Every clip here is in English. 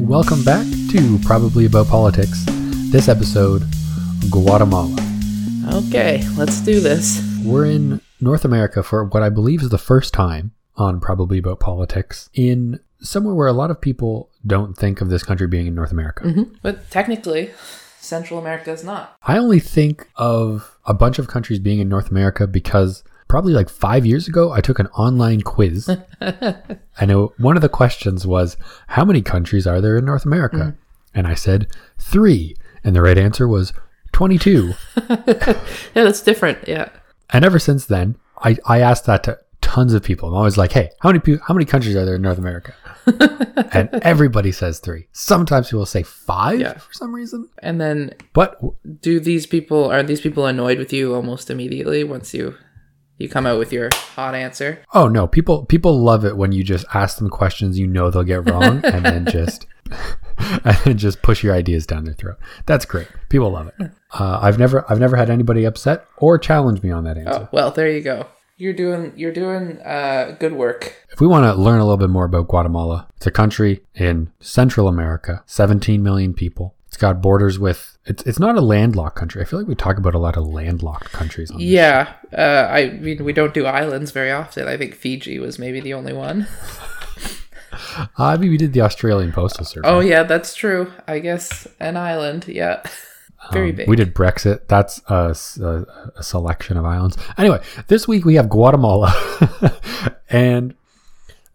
Welcome back to Probably About Politics. This episode, Guatemala. Okay, let's do this. We're in North America for what I believe is the first time on Probably About Politics in somewhere where a lot of people don't think of this country being in North America. Mm-hmm. But technically, Central America is not. I only think of a bunch of countries being in North America because probably like five years ago, I took an online quiz. I know one of the questions was, How many countries are there in North America? Mm. And I said, Three. And the right answer was 22. Yeah, that's different. Yeah. and ever since then, I, I asked that to tons of people. I'm always like, Hey, how many people, how many countries are there in North America? and everybody says three. Sometimes people say five Yeah. for some reason. And then, But do these people are these people annoyed with you almost immediately once you you come out with your hot answer? Oh no, people people love it when you just ask them questions you know they'll get wrong and then just and then just push your ideas down their throat. That's great. People love it. Uh, I've never I've never had anybody upset or challenge me on that answer. Oh, well, there you go. You're doing you're doing uh, good work. If we want to learn a little bit more about Guatemala, it's a country in Central America, 17 million people. Got borders with it's it's not a landlocked country. I feel like we talk about a lot of landlocked countries on Yeah, uh, I mean we don't do islands very often. I think Fiji was maybe the only one. Uh, I mean, we did the Australian Postal Service. Oh yeah, that's true. I guess an island. Yeah, very big. Um, We did Brexit. That's a selection of islands. Anyway, this week we have Guatemala and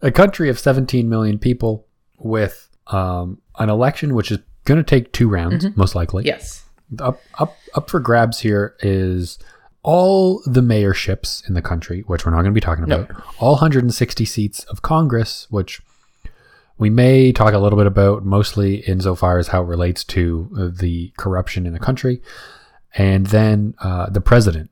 a country of 17 million people with um, an election which is going to take two rounds, most likely. Yes. Up, up, up for grabs here is all the mayorships in the country, which we're not going to be talking No. about. All 160 seats of Congress, which we may talk a little bit about, mostly insofar as how it relates to uh, the corruption in the country. And then uh, the president.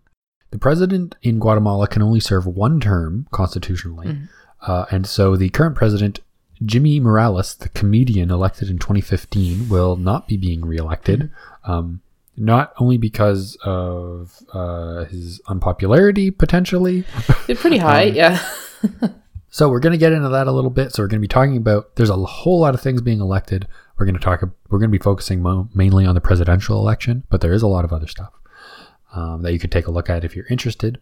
The president in Guatemala can only serve one term constitutionally. Uh, and so the current president, Jimmy Morales, the comedian elected in 2015, will not be being reelected. Um, not only because of uh, his unpopularity, potentially, They're pretty high. Um, yeah. so we're going to get into that a little bit. So we're going to be talking about. There's a whole lot of things being elected. We're going to talk. We're going to be focusing mo- mainly on the presidential election, but there is a lot of other stuff um, that you could take a look at if you're interested.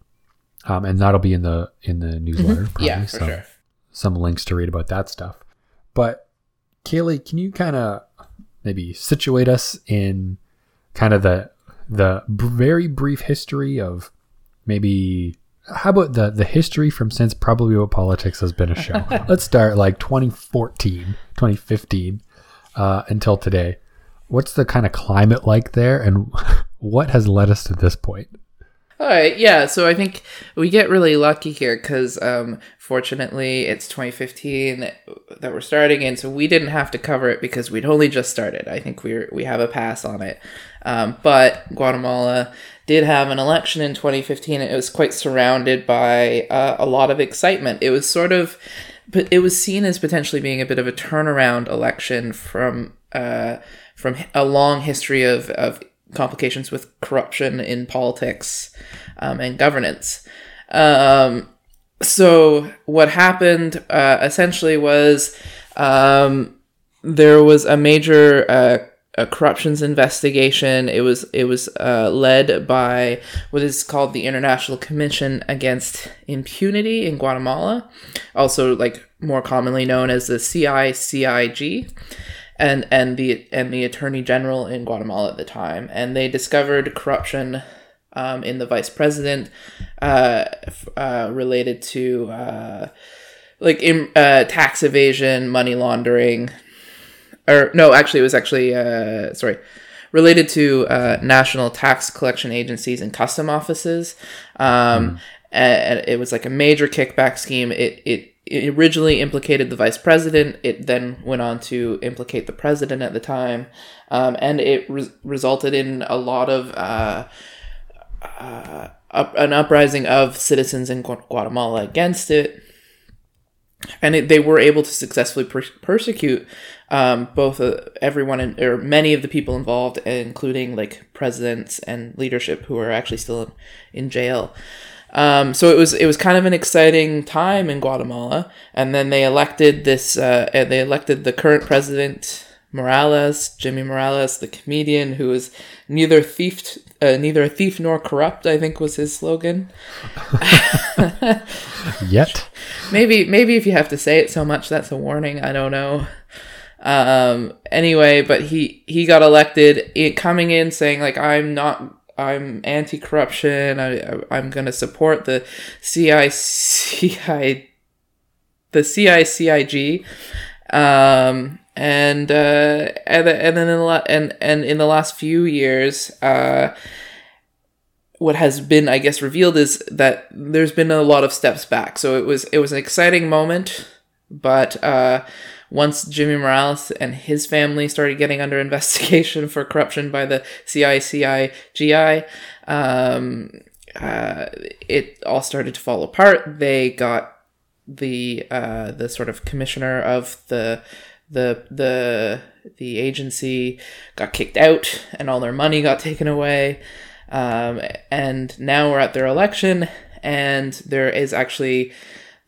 Um, and that'll be in the in the newsletter. Probably, yeah, for so sure. Some links to read about that stuff. But Kaylee, can you kind of maybe situate us in kind of the the very brief history of maybe how about the the history from since probably what politics has been a show? Let's start like 2014 2015 uh, until today. What's the kind of climate like there and what has led us to this point All right, yeah. So I think we get really lucky here because, um, fortunately, it's 2015 that we're starting in, so we didn't have to cover it because we'd only just started. I think we're we have a pass on it. Um, but Guatemala did have an election in 2015. and It was quite surrounded by uh, a lot of excitement. It was sort of, but it was seen as potentially being a bit of a turnaround election from uh, from a long history of of complications with corruption in politics um, and governance. Um, so what happened uh, essentially was um, there was a major uh, a corruptions investigation. It was it was uh, led by what is called the International Commission Against Impunity in Guatemala, also like more commonly known as the CICIG and and the and the attorney general in Guatemala at the time, and they discovered corruption um, in the vice president uh, f- uh, related to uh, like in, uh, tax evasion, money laundering, or no, actually, it was actually uh, sorry. Related to uh, national tax collection agencies and custom offices, um, and it was like a major kickback scheme. It it it originally implicated the vice president. It then went on to implicate the president at the time, um, and it re- resulted in a lot of uh, uh, up, an uprising of citizens in Gu- Guatemala against it. And it, they were able to successfully per- persecute um, both uh, everyone in, or many of the people involved, including like presidents and leadership who are actually still in, in jail. Um, so it was it was kind of an exciting time in Guatemala, and then they elected this. Uh, they elected the current president Morales, Jimmy Morales, the comedian who is neither thief, uh, neither a thief nor corrupt. I think was his slogan. Yet, maybe, maybe if you have to say it so much, that's a warning. I don't know. Um, anyway, but he he got elected, it, coming in saying like I'm not. I'm anti-corruption. I, I I'm gonna support the CICI, the CICIG, um, and uh, and and then in the la- and and in the last few years, uh, what has been I guess revealed is that there's been a lot of steps back. So it was it was an exciting moment, but uh, once Jimmy Morales and his family started getting under investigation for corruption by the CICIGI, um, uh, it all started to fall apart. They got the uh, the sort of commissioner of the the the the agency got kicked out and all their money got taken away um, and now we're at their election and there is actually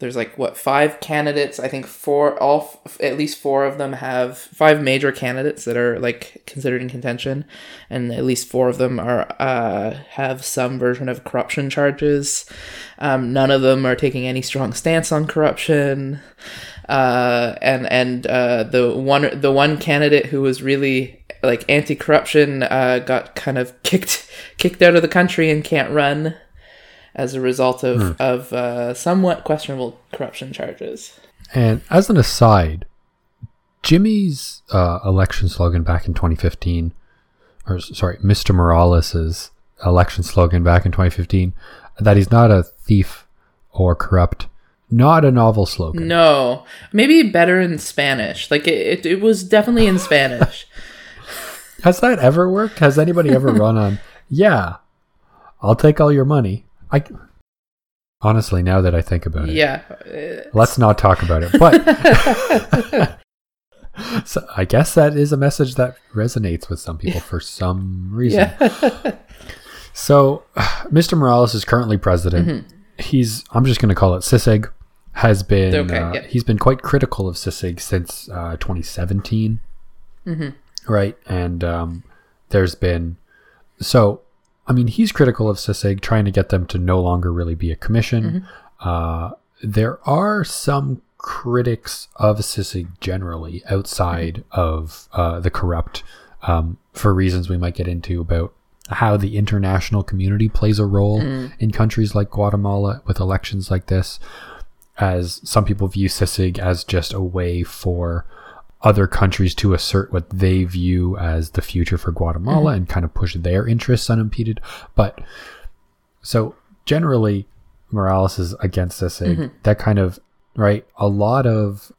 there's like what five candidates? I think four all at least four of them have five major candidates that are like considered in contention. And at least four of them are uh, have some version of corruption charges. Um, none of them are taking any strong stance on corruption. Uh, and and uh, the one the one candidate who was really like anti-corruption uh, got kind of kicked kicked out of the country and can't run as a result of Hmm. of uh, somewhat questionable corruption charges. and as an aside, Jimmy's uh, election slogan back in 2015, or sorry, Mr. Morales's election slogan back in 2015, that he's not a thief or corrupt, not a novel slogan. No, maybe better in Spanish. Like it, it, it was definitely in Spanish. Has that ever worked? Has anybody ever run on? Yeah, I'll take all your money. I honestly, now that I think about it, yeah, let's not talk about it. But so I guess that is a message that resonates with some people for some reason. yeah, So, Mr. Morales is currently president. He's, I'm just going to call it CICIG, has been, Mm-hmm. Okay, uh, yeah. he's been quite critical of CICIG since uh, 2017. Mm-hmm. Right. And um, there's been, so, I mean, he's critical of CICIG, trying to get them to no longer really be a commission. Mm-hmm. Uh, there are some critics of CICIG generally outside of uh, the corrupt um, for reasons we might get into about how the international community plays a role in countries like Guatemala with elections like this, as some people view CICIG as just a way for other countries to assert what they view as the future for Guatemala mm-hmm. and kind of push their interests unimpeded. But so generally, Morales is against CICIG. Mm-hmm. That kind of right. A lot of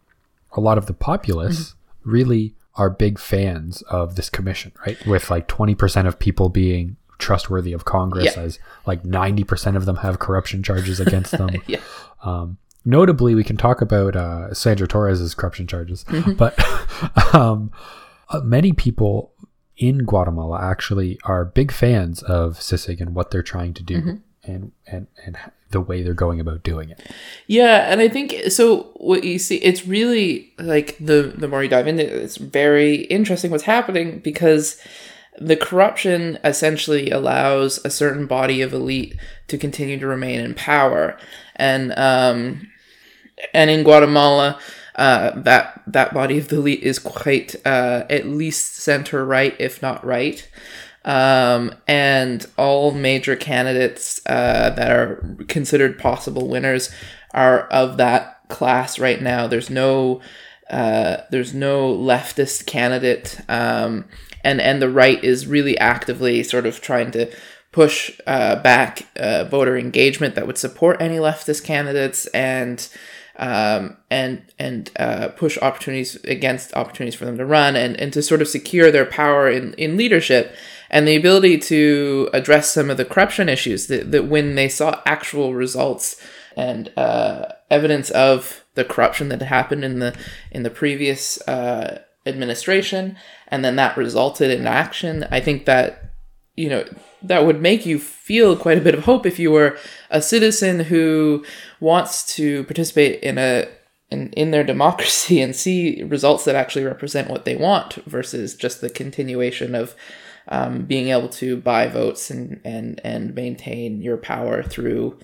a lot of the populace mm-hmm. really are big fans of this commission, right? With like 20% of people being trustworthy of Congress, Yeah. as like 90% of them have corruption charges against them. yeah. Um, notably, we can talk about uh, Sandra Torres's corruption charges, but um, uh, many people in Guatemala actually are big fans of CICIG and what they're trying to do and, and, and the way they're going about doing it. Yeah, and I think so. What you see, it's really like the the more you dive into it, it's very interesting what's happening because the corruption essentially allows a certain body of elite to continue to remain in power, and um, and in Guatemala, uh, that that body of the elite is quite uh, at least center right, if not right. Um, and all major candidates uh, that are considered possible winners are of that class right now. There's no uh, there's no leftist candidate, um, and and the right is really actively sort of trying to push uh, back uh, voter engagement that would support any leftist candidates and um, and and uh, push opportunities against opportunities for them to run and, and to sort of secure their power in, in leadership and the ability to address some of the corruption issues that, that when they saw actual results and uh, evidence of the corruption that had happened in the in the previous uh, administration and then that resulted in action i think that you know that would make you feel quite a bit of hope if you were a citizen who wants to participate in a in, in their democracy and see results that actually represent what they want versus just the continuation of um, being able to buy votes and, and, and maintain your power through,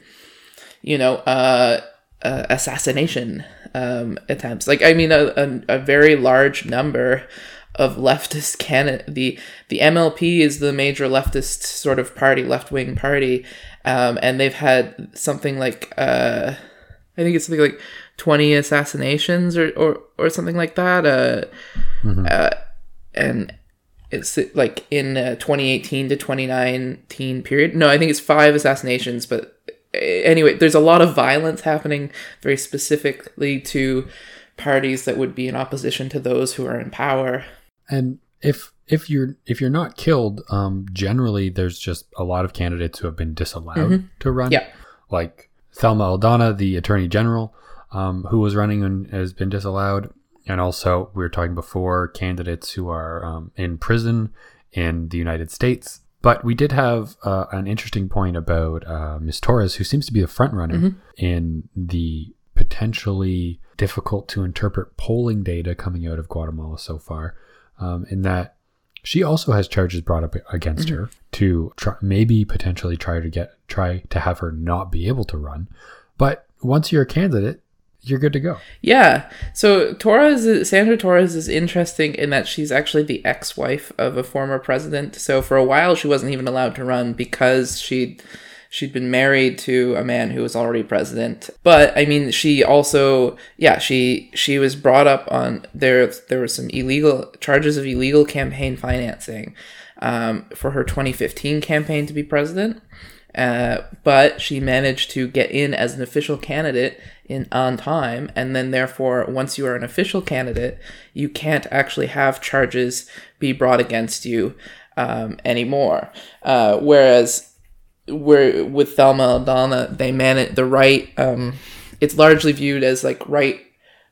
you know, uh, uh, assassination um, attempts. Like, I mean, a, a, a very large number of leftist candidate. The the MLP is the major leftist sort of party, left wing party, um, and they've had something like uh, I think it's something like twenty assassinations or or, or something like that. Uh, mm-hmm. uh, and it's like in uh, 2018 to 2019 period. No, I think it's five assassinations, but anyway, there's a lot of violence happening very specifically to parties that would be in opposition to those who are in power. And if if you're if you're not killed, um, generally there's just a lot of candidates who have been disallowed mm-hmm. to run. Yeah. Like Thelma Aldana, the Attorney General, um, who was running and has been disallowed, and also we were talking before candidates who are um, in prison in the United States. But we did have uh, an interesting point about uh, Ms. Torres, who seems to be the front runner mm-hmm. in the potentially difficult to interpret polling data coming out of Guatemala so far um, in that she also has charges brought up against mm-hmm. her to try, maybe potentially try to get try to have her not be able to run. But once you're a candidate, you're good to go. Yeah. So Torres, Sandra Torres is interesting in that she's actually the ex-wife of a former president. So for a while, she wasn't even allowed to run because she she'd been married to a man who was already president. But I mean, she also, yeah, she she was brought up on there. There were some illegal charges of illegal campaign financing um, for her 2015 campaign to be president. Uh, but she managed to get in as an official candidate in on time, and then therefore, once you are an official candidate, you can't actually have charges be brought against you um, anymore. Uh, whereas where with Thelma Aldana, they manage the right. Um, it's largely viewed as like right,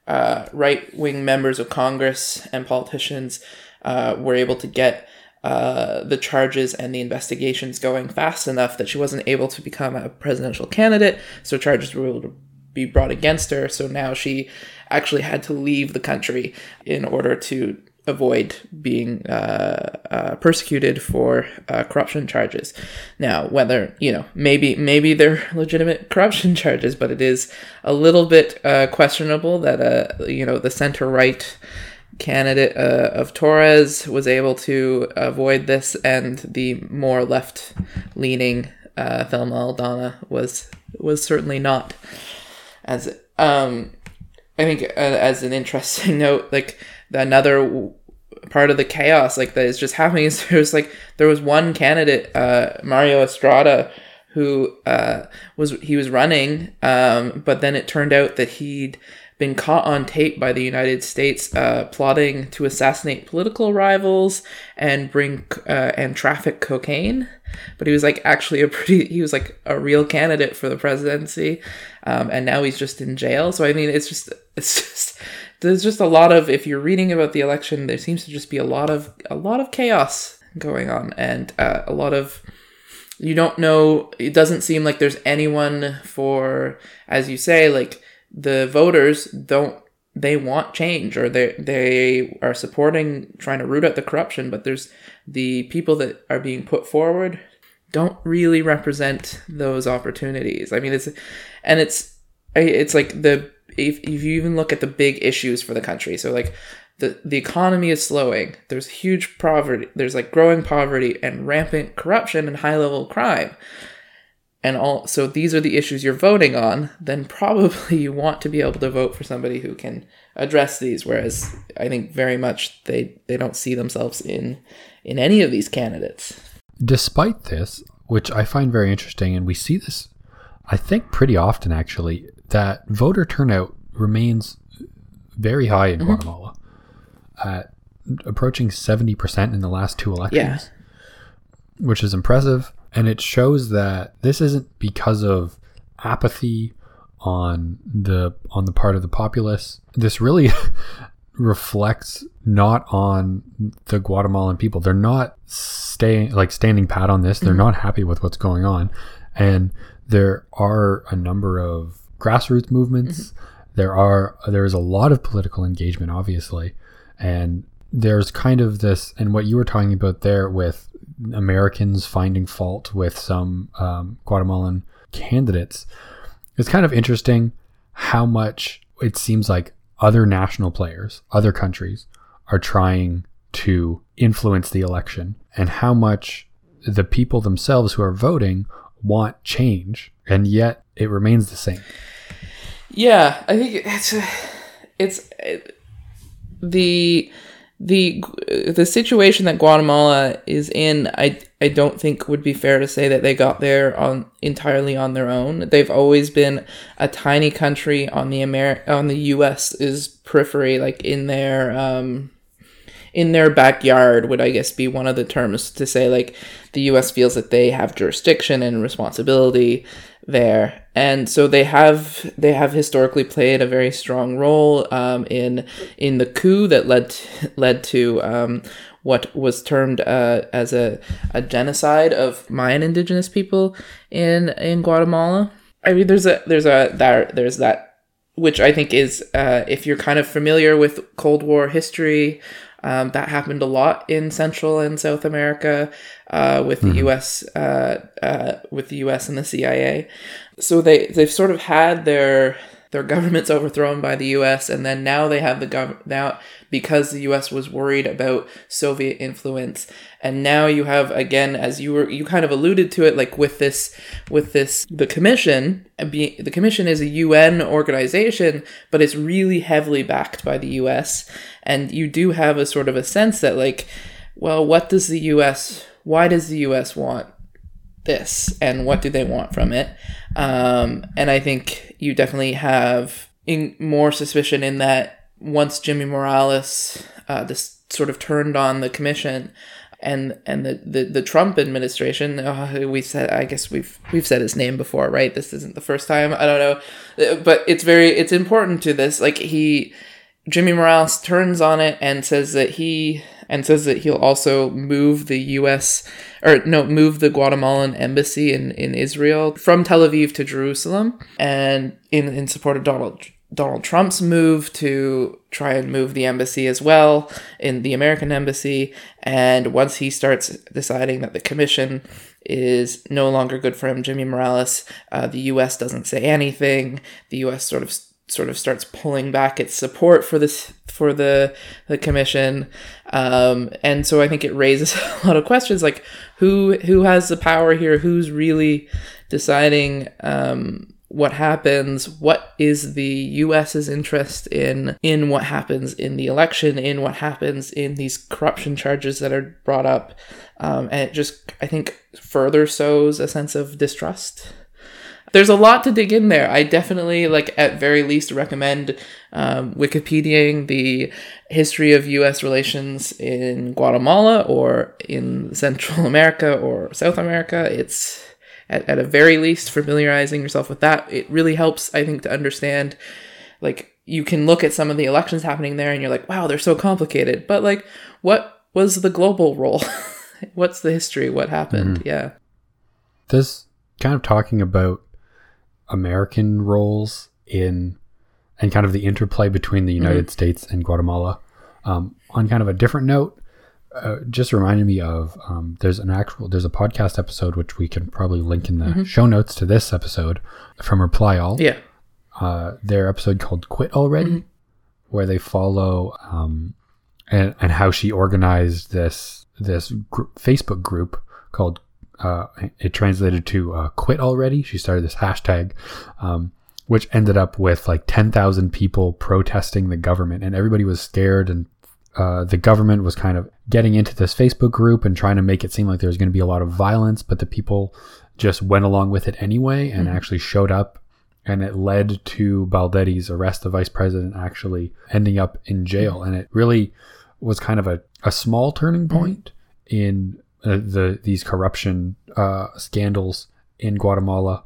uh, right wing members of Congress and politicians uh, were able to get uh, the charges and the investigations going fast enough that she wasn't able to become a presidential candidate. So charges were able to be brought against her. So now she actually had to leave the country in order to avoid being uh, uh, persecuted for uh, corruption charges. Now, whether you know, maybe maybe they're legitimate corruption charges, but it is a little bit uh, questionable that uh, you know the center right candidate uh, of Torres was able to avoid this, and the more left leaning Thelma Aldana was was certainly not. As um, I think as an interesting note, like another part of the chaos like that is just happening is there's like there was one candidate uh, mario estrada who uh, was he was running um, but then it turned out that he'd been caught on tape by the United States uh, plotting to assassinate political rivals and bring uh, and traffic cocaine. But he was like actually a pretty he was like a real candidate for the presidency, um, and now he's just in jail. So I mean, it's just it's just there's just a lot of if you're reading about the election, there seems to just be a lot of a lot of chaos going on and uh, a lot of you don't know it doesn't seem like there's anyone for as you say like the voters don't they want change or they they are supporting trying to root out the corruption but there's the people that are being put forward don't really represent those opportunities i mean it's and it's it's like the if, if you even look at the big issues for the country, so like the the economy is slowing. There's huge poverty. There's like growing poverty and rampant corruption and high level crime. And all so these are the issues you're voting on, then probably you want to be able to vote for somebody who can address these whereas I think very much they they don't see themselves in in any of these candidates. Despite this, which I find very interesting and we see this I think pretty often actually that voter turnout remains very high in mm-hmm. Guatemala, at approaching 70% in the last two elections, yeah. which is impressive. And it shows that this isn't because of apathy on the on the part of the populace. This really reflects not on the Guatemalan people. They're not staying like standing pat on this. They're mm-hmm. not happy with what's going on. And there are a number of grassroots movements mm-hmm. there are there is a lot of political engagement, obviously, and there's kind of this, and what you were talking about there with Americans finding fault with some um, Guatemalan candidates. It's kind of interesting how much it seems like other national players, other countries, are trying to influence the election, and how much the people themselves who are voting want change, and yet it remains the same. Yeah, I think it's it's it, the the the situation that Guatemala is in, I I don't think would be fair to say that they got there on entirely on their own. They've always been a tiny country on the Amer on the U.S.'s periphery, like in their um, in their backyard would I guess be one of the terms to say like the US feels that they have jurisdiction and responsibility there and so they have they have historically played a very strong role um, in in the coup that led to, led to um, what was termed uh, as a, a genocide of Mayan indigenous people in in Guatemala. I mean, there's a there's a there there's that which I think is uh, if you're kind of familiar with Cold War history um, that happened a lot in Central and South America uh, with the mm-hmm. U.S. Uh, uh, with the U.S. and the CIA. So they they've sort of had their their governments overthrown by the U.S. and then now they have the government now because the U.S. was worried about Soviet influence, and now you have again, as you were you kind of alluded to it, like with this with this the commission. The commission is a UN organization, but it's really heavily backed by the U.S. And you do have a sort of a sense that like, well, what does the U.S. Why does the U.S. want this, and what do they want from it? Um, and I think you definitely have in more suspicion in that once Jimmy Morales uh, this sort of turned on the commission and and the, the, the Trump administration uh, we said I guess we've we've said his name before right this isn't the first time I don't know uh, but it's very it's important to this like he Jimmy Morales turns on it and says that he and says that he'll also move the US or no move the Guatemalan embassy in in Israel from Tel Aviv to Jerusalem and in in support of Donald Donald Trump's move to try and move the embassy as well in the American embassy. And once he starts deciding that the commission is no longer good for him, Jimmy Morales, uh, the U.S. doesn't say anything. The U.S. sort of sort of starts pulling back its support for this for the the commission, um, and so I think it raises a lot of questions like who who has the power here? Who's really deciding? Um, what happens what is the US's interest in in what happens in the election in what happens in these corruption charges that are brought up um, and it just I think further sows a sense of distrust there's a lot to dig in there. I definitely, like, at very least, recommend um, Wikipediaing the history of U.S. relations in Guatemala or in Central America or South America. It's at, at a very least familiarizing yourself with that it really helps i think to understand like you can look at some of the elections happening there and you're like wow they're so complicated but like what was the global role what's the history what happened mm-hmm. yeah this kind of talking about american roles in and kind of the interplay between the united mm-hmm. states and guatemala um, on kind of a different note uh, just reminded me of um, there's an actual there's a podcast episode which we can probably link in the mm-hmm. show notes to this episode from Reply All. Yeah, uh, their episode called "Quit Already," mm-hmm. where they follow um, and and how she organized this this Facebook group called uh, it translated to uh, "Quit Already." She started this hashtag. Um, which ended up with like 10,000 people protesting the government and everybody was scared and uh, the government was kind of getting into this Facebook group and trying to make it seem like there was going to be a lot of violence, but the people just went along with it anyway and mm-hmm. actually showed up. And it led to Baldetti's arrest, the vice president actually ending up in jail. And it really was kind of a, a small turning mm-hmm. point mm-hmm. in uh, the these corruption uh, scandals in Guatemala.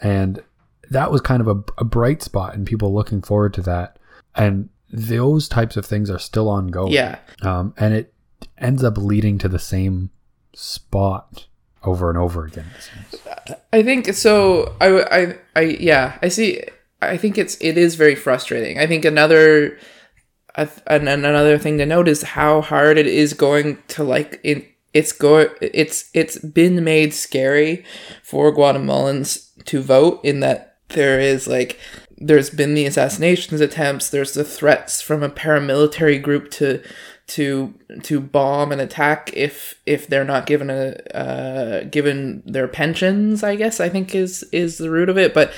And that was kind of a, a bright spot and people looking forward to that. And those types of things are still ongoing. Yeah. Um, and it ends up leading to the same spot over and over again. I think so. I, I, I, yeah, I see. I think it's it is very frustrating. I think another uh, another thing to note is how hard it is going to like in it's go it's it's been made scary for Guatemalans to vote in that there is like there's been the assassinations attempts there's the threats from a paramilitary group to to to bomb and attack if if they're not given a uh, given their pensions i guess i think is is the root of it. But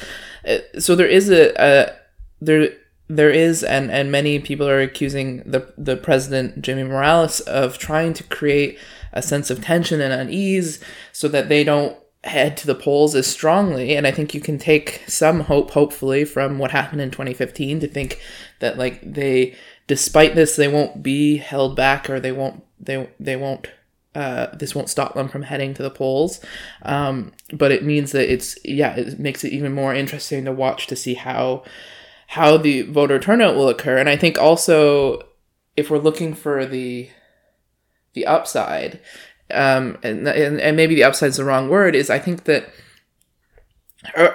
uh, so there is a, a there there is and and many people are accusing the the president Jimmy Morales of trying to create a sense of tension and unease so that they don't head to the polls as strongly. And i think you can take some hope hopefully from what happened in 2015 to think that like they despite this they won't be held back or they won't they they won't uh, this won't stop them from heading to the polls. Um, but it means that it's yeah it makes it even more interesting to watch to see how how the voter turnout will occur. And i think also if we're looking for the the upside um, and, and, and maybe the upside is the wrong word, is I think that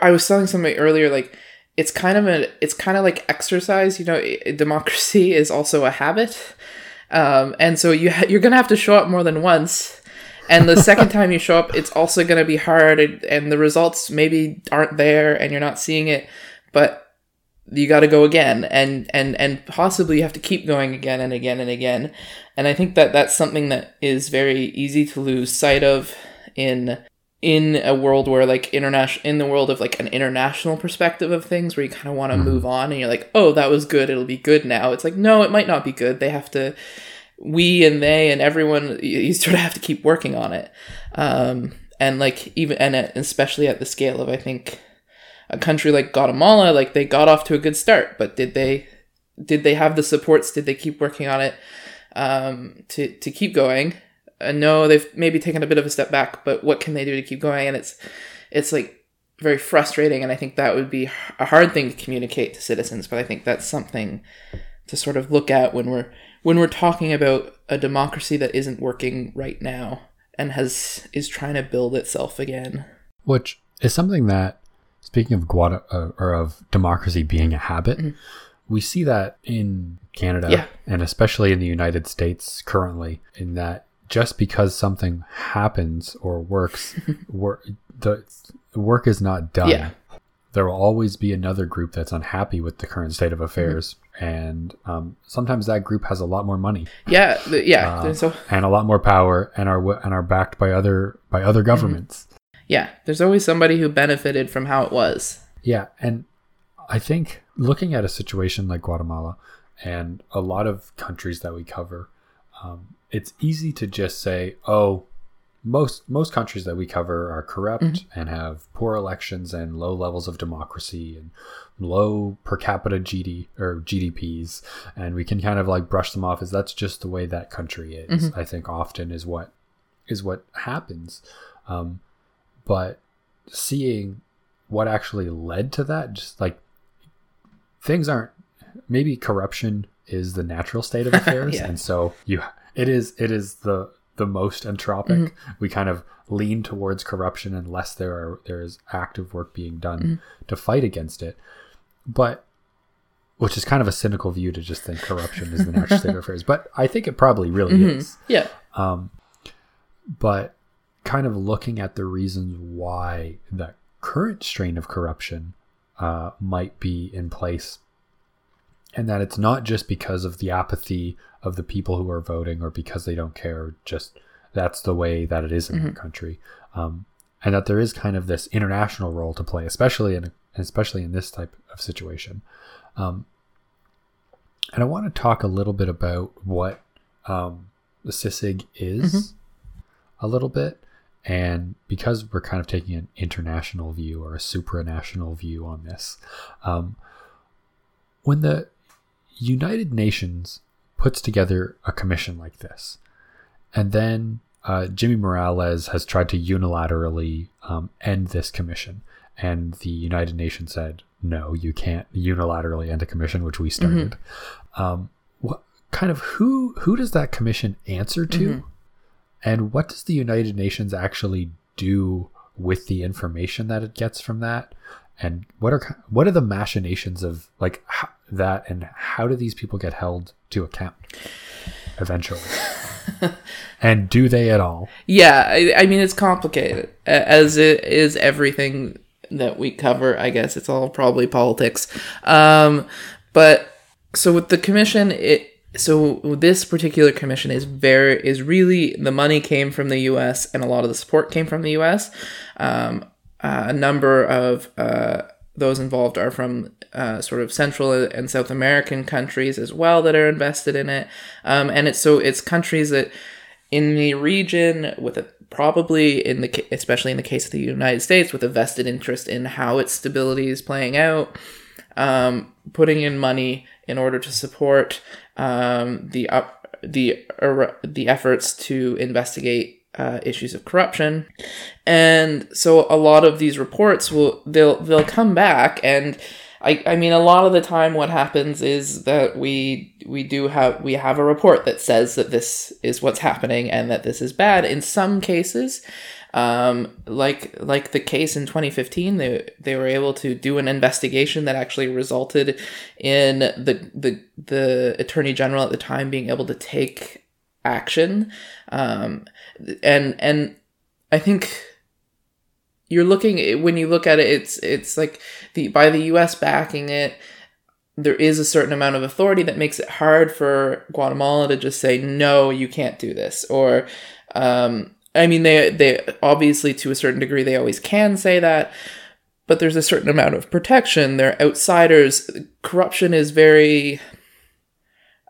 I was telling somebody earlier, like it's kind of a, it's kind of like exercise. You know, democracy is also a habit, um, and so you ha- you're gonna have to show up more than once. And the second time you show up, it's also going to be hard, and, and the results maybe aren't there, and you're not seeing it. But you got to go again and and and possibly you have to keep going again and again and again. And i think that that's something that is very easy to lose sight of in in a world where like international in the world of like an international perspective of things where you kind of want to mm-hmm. move on and you're like oh that was good it'll be good now. It's like no it might not be good. They have to we and they and everyone you sort of have to keep working on it. Um and like even and especially at the scale of i think a country like Guatemala, like they got off to a good start, but did they did they have the supports? Did they keep working on it um, to to keep going? Uh, no, they've maybe taken a bit of a step back, but what can they do to keep going? And it's it's like very frustrating, and I think that would be a hard thing to communicate to citizens. But I think that's something to sort of look at when we're when we're talking about a democracy that isn't working right now and has is trying to build itself again. Which is something that Speaking of Guada, uh, or of democracy being a habit, mm-hmm. we see that in Canada yeah. and especially in the United States currently. In that just because something happens or works, work the work is not done. Yeah. There will always be another group that's unhappy with the current state of affairs, mm-hmm. and um, sometimes that group has a lot more money. Yeah, yeah, uh, so- and a lot more power, and are and are backed by other by other mm-hmm. governments. Yeah, there's always somebody who benefited from how it was. Yeah, and I think looking at a situation like Guatemala and a lot of countries that we cover, um, it's easy to just say, "Oh, most most countries that we cover are corrupt mm-hmm. and have poor elections and low levels of democracy and low per capita GD or GDPs," and we can kind of like brush them off as that's just the way that country is. Mm-hmm. I think often is what is what happens. Um, but seeing what actually led to that just like things aren't maybe corruption is the natural state of affairs yeah. and so you it is it is the the most entropic mm-hmm. we kind of lean towards corruption unless there are there is active work being done mm-hmm. to fight against it but which is kind of a cynical view to just think corruption is the natural state of affairs but i think it probably really mm-hmm. is yeah um but kind of looking at the reasons why the current strain of corruption uh, might be in place. And that it's not just because of the apathy of the people who are voting or because they don't care, just that's the way that it is in mm-hmm. the country. Um, and that there is kind of this international role to play, especially in especially in this type of situation. Um, and I want to talk a little bit about what um, the CICIG is mm-hmm. a little bit. And because we're kind of taking an international view or a supranational view on this, um, when the United Nations puts together a commission like this, and then uh, Jimmy Morales has tried to unilaterally um, end this commission, and the United Nations said, "No, you can't unilaterally end a commission," which we started. Mm-hmm. Um, what kind of who who does that commission answer to? Mm-hmm. And what does the United Nations actually do with the information that it gets from that? and what are what are the machinations of like how, that and how do these people get held to account eventually and do they at all Yeah, I, I mean it's complicated as it is everything that we cover. I guess it's all probably politics. Um, but so with the commission, it so this particular commission is very is really the money came from the U.S. and a lot of the support came from the U.S. Um, uh, a number of uh, those involved are from uh, sort of Central and South American countries as well that are invested in it, um, and it's so it's countries that in the region with a probably in the especially in the case of the United States with a vested interest in how its stability is playing out, um, putting in money in order to support um, the up the er, the efforts to investigate uh, issues of corruption, and so a lot of these reports will they'll they'll come back and. I, I mean a lot of the time what happens is that we we do have we have a report that says that this is what's happening and that this is bad in some cases um, like like the case in 2015 they they were able to do an investigation that actually resulted in the the the attorney general at the time being able to take action. Um, and and I think you're looking when you look at it it's it's like the by the US backing it there is a certain amount of authority that makes it hard for Guatemala to just say no you can't do this or um, I mean they they obviously to a certain degree they always can say that but there's a certain amount of protection they're outsiders corruption is very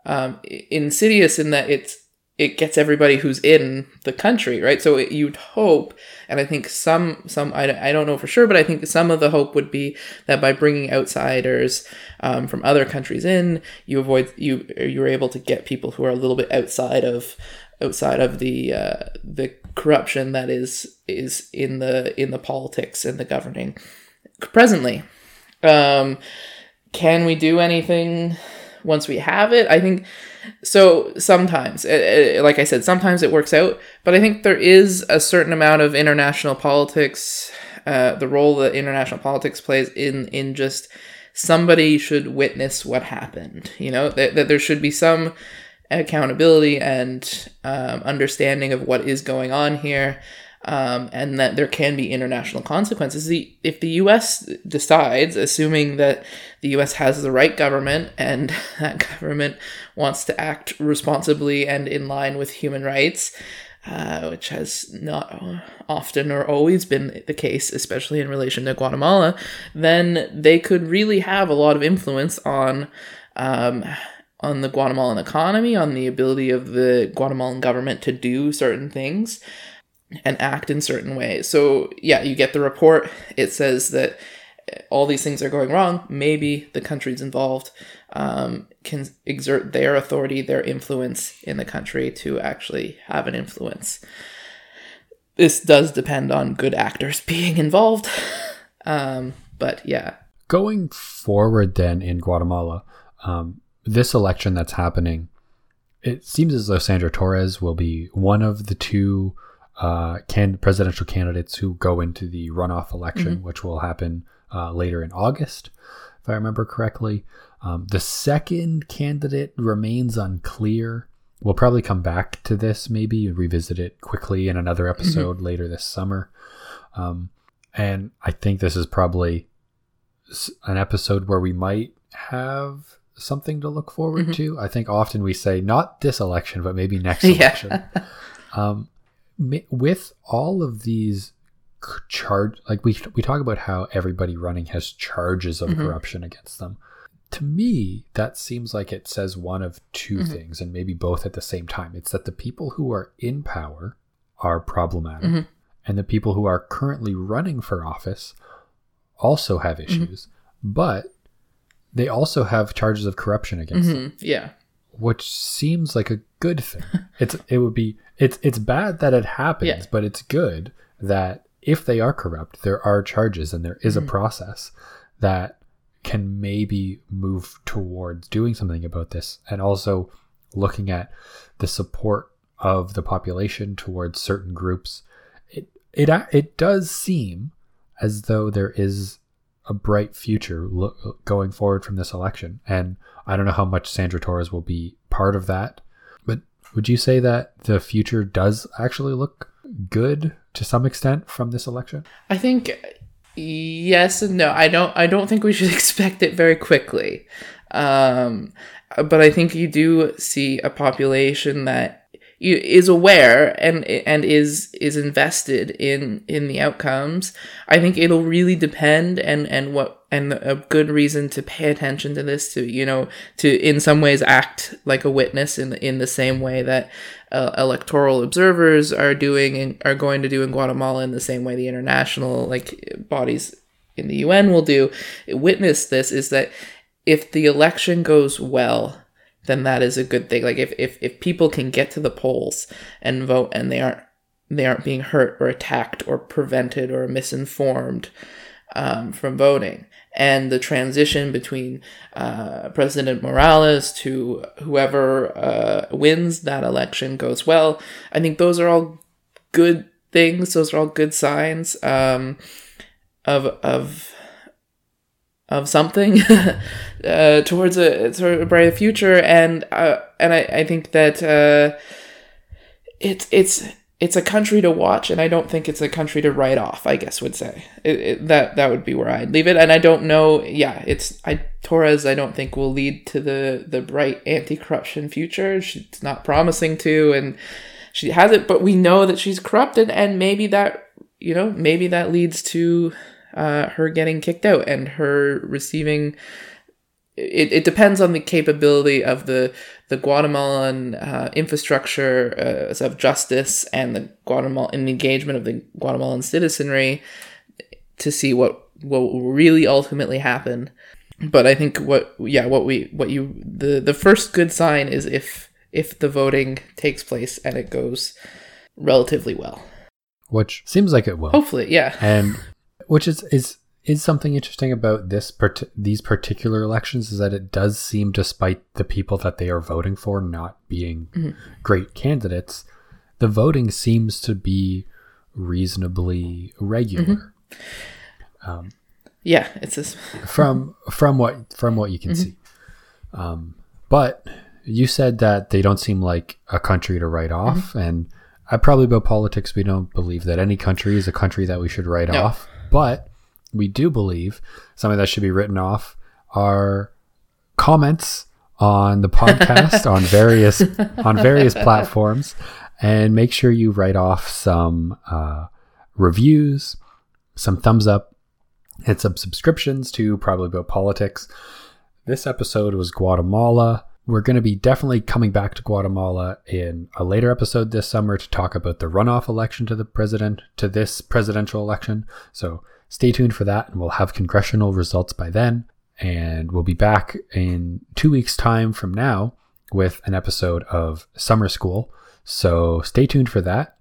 um, insidious in that it's it gets everybody who's in the country, right? So it, you'd hope, and I think some some I, I don't know for sure, but I think some of the hope would be that by bringing outsiders um, from other countries in, you avoid you you're able to get people who are a little bit outside of outside of the uh, the corruption that is is in the in the politics and the governing presently. Um, can we do anything once we have it? I think so sometimes uh, uh, like i said sometimes it works out but i think there is a certain amount of international politics uh, the role that international politics plays in in just somebody should witness what happened you know that, that there should be some accountability and um, understanding of what is going on here um, and that there can be international consequences. The, if the U.S. decides, assuming that the U.S. has the right government and that government wants to act responsibly and in line with human rights, uh, which has not often or always been the case, especially in relation to Guatemala, then they could really have a lot of influence on. Um, on the Guatemalan economy, on the ability of the Guatemalan government to do certain things and act in certain ways. So, yeah, you get the report. It says that all these things are going wrong. Maybe the countries involved um, can exert their authority, their influence in the country to actually have an influence. This does depend on good actors being involved. um, but yeah. Going forward, then, in Guatemala, um, this election that's happening, it seems as though Sandra Torres will be one of the two uh, can presidential candidates who go into the runoff election, mm-hmm. which will happen uh, later in August, if I remember correctly. Um, the second candidate remains unclear. We'll probably come back to this, maybe revisit it quickly in another mm-hmm. episode mm-hmm. later this summer. Um, and I think this is probably an episode where we might have something to look forward mm-hmm. to. I think often we say not this election, but maybe next election. Yeah. um, with all of these charge, like we we talk about how everybody running has charges of mm-hmm. corruption against them. To me, that seems like it says one of 2 mm-hmm. things, and maybe both at the same time. It's that the people who are in power are problematic, mm-hmm. and the people who are currently running for office also have mm-hmm. issues, but they also have charges of corruption against them. Mm-hmm. Yeah. Which seems like a good thing. it's it would be it's it's bad that it happens, yeah. but it's good that if they are corrupt, there are charges and there is mm-hmm. a process that can maybe move towards doing something about this and also looking at the support of the population towards certain groups it it it does seem as though there is a bright future look, going forward from this election. And I don't know how much Sandra Torres will be part of that, but would you say that the future does actually look good to some extent from this election? I think yes and no. I don't. I don't think we should expect it very quickly. Um, but I think you do see a population that is aware and and is is invested in in the outcomes i think it'll really depend and and what and a good reason to pay attention to this to you know to in some ways act like a witness in in the same way that uh, electoral observers are doing and are going to do in Guatemala in the same way the international like bodies in the UN will do. Witness this is that if the election goes well then that is a good thing. Like if, if, if people can get to the polls and vote and they aren't they aren't being hurt or attacked or prevented or misinformed um, from voting. And the transition between uh, President Morales to whoever uh, wins that election goes well. I think those are all good things. Those are all good signs um, of of of something uh, towards a sort of bright future, and uh, and I, I think that uh, it's it's it's a country to watch, and I don't think it's a country to write off. I guess would say it, it, that that would be where I'd leave it, and I don't know. Yeah, it's I Torres. I don't think will lead to the the bright anti corruption future. She's not promising to, and she hasn't. But we know that she's corrupted, and maybe that you know maybe that leads to uh, her getting kicked out and her receiving. It, it depends on the capability of the the Guatemalan uh, infrastructure uh, of justice and the Guatemalan engagement of the Guatemalan citizenry to see what what will really ultimately happen. But I think what yeah what we what you the the first good sign is if if the voting takes place and it goes relatively well. Which seems like it will. Hopefully, yeah. And which is is is something interesting about this part- these particular elections is that it does seem despite the people that they are voting for not being mm-hmm. great candidates the voting seems to be reasonably regular mm-hmm. um, yeah it's just from from what from what you can mm-hmm. see um, but you said that they don't seem like a country to write off mm-hmm. and I probably about politics we don't believe that any country is a country that we should write no. off but we do believe something that should be written off are comments on the podcast on various on various platforms and make sure you write off some uh, reviews some thumbs up and some subscriptions to probably about politics. This episode was guatemala we're going to be definitely coming back to Guatemala in a later episode this summer to talk about the runoff election to the president, to this presidential election. So stay tuned for that, and we'll have congressional results by then. And we'll be back in two weeks' time from now with an episode of Summer School. So stay tuned for that.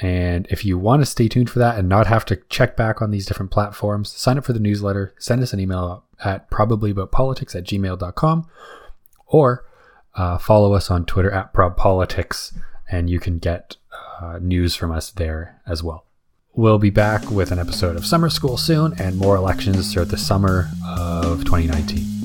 And if you want to stay tuned for that and not have to check back on these different platforms, sign up for the newsletter, send us an email at probablyaboutpolitics at gmail.com or uh, follow us on Twitter at ProbPolitics, and you can get uh, news from us there as well. We'll be back with an episode of Summer School soon and more elections throughout the summer of 2019.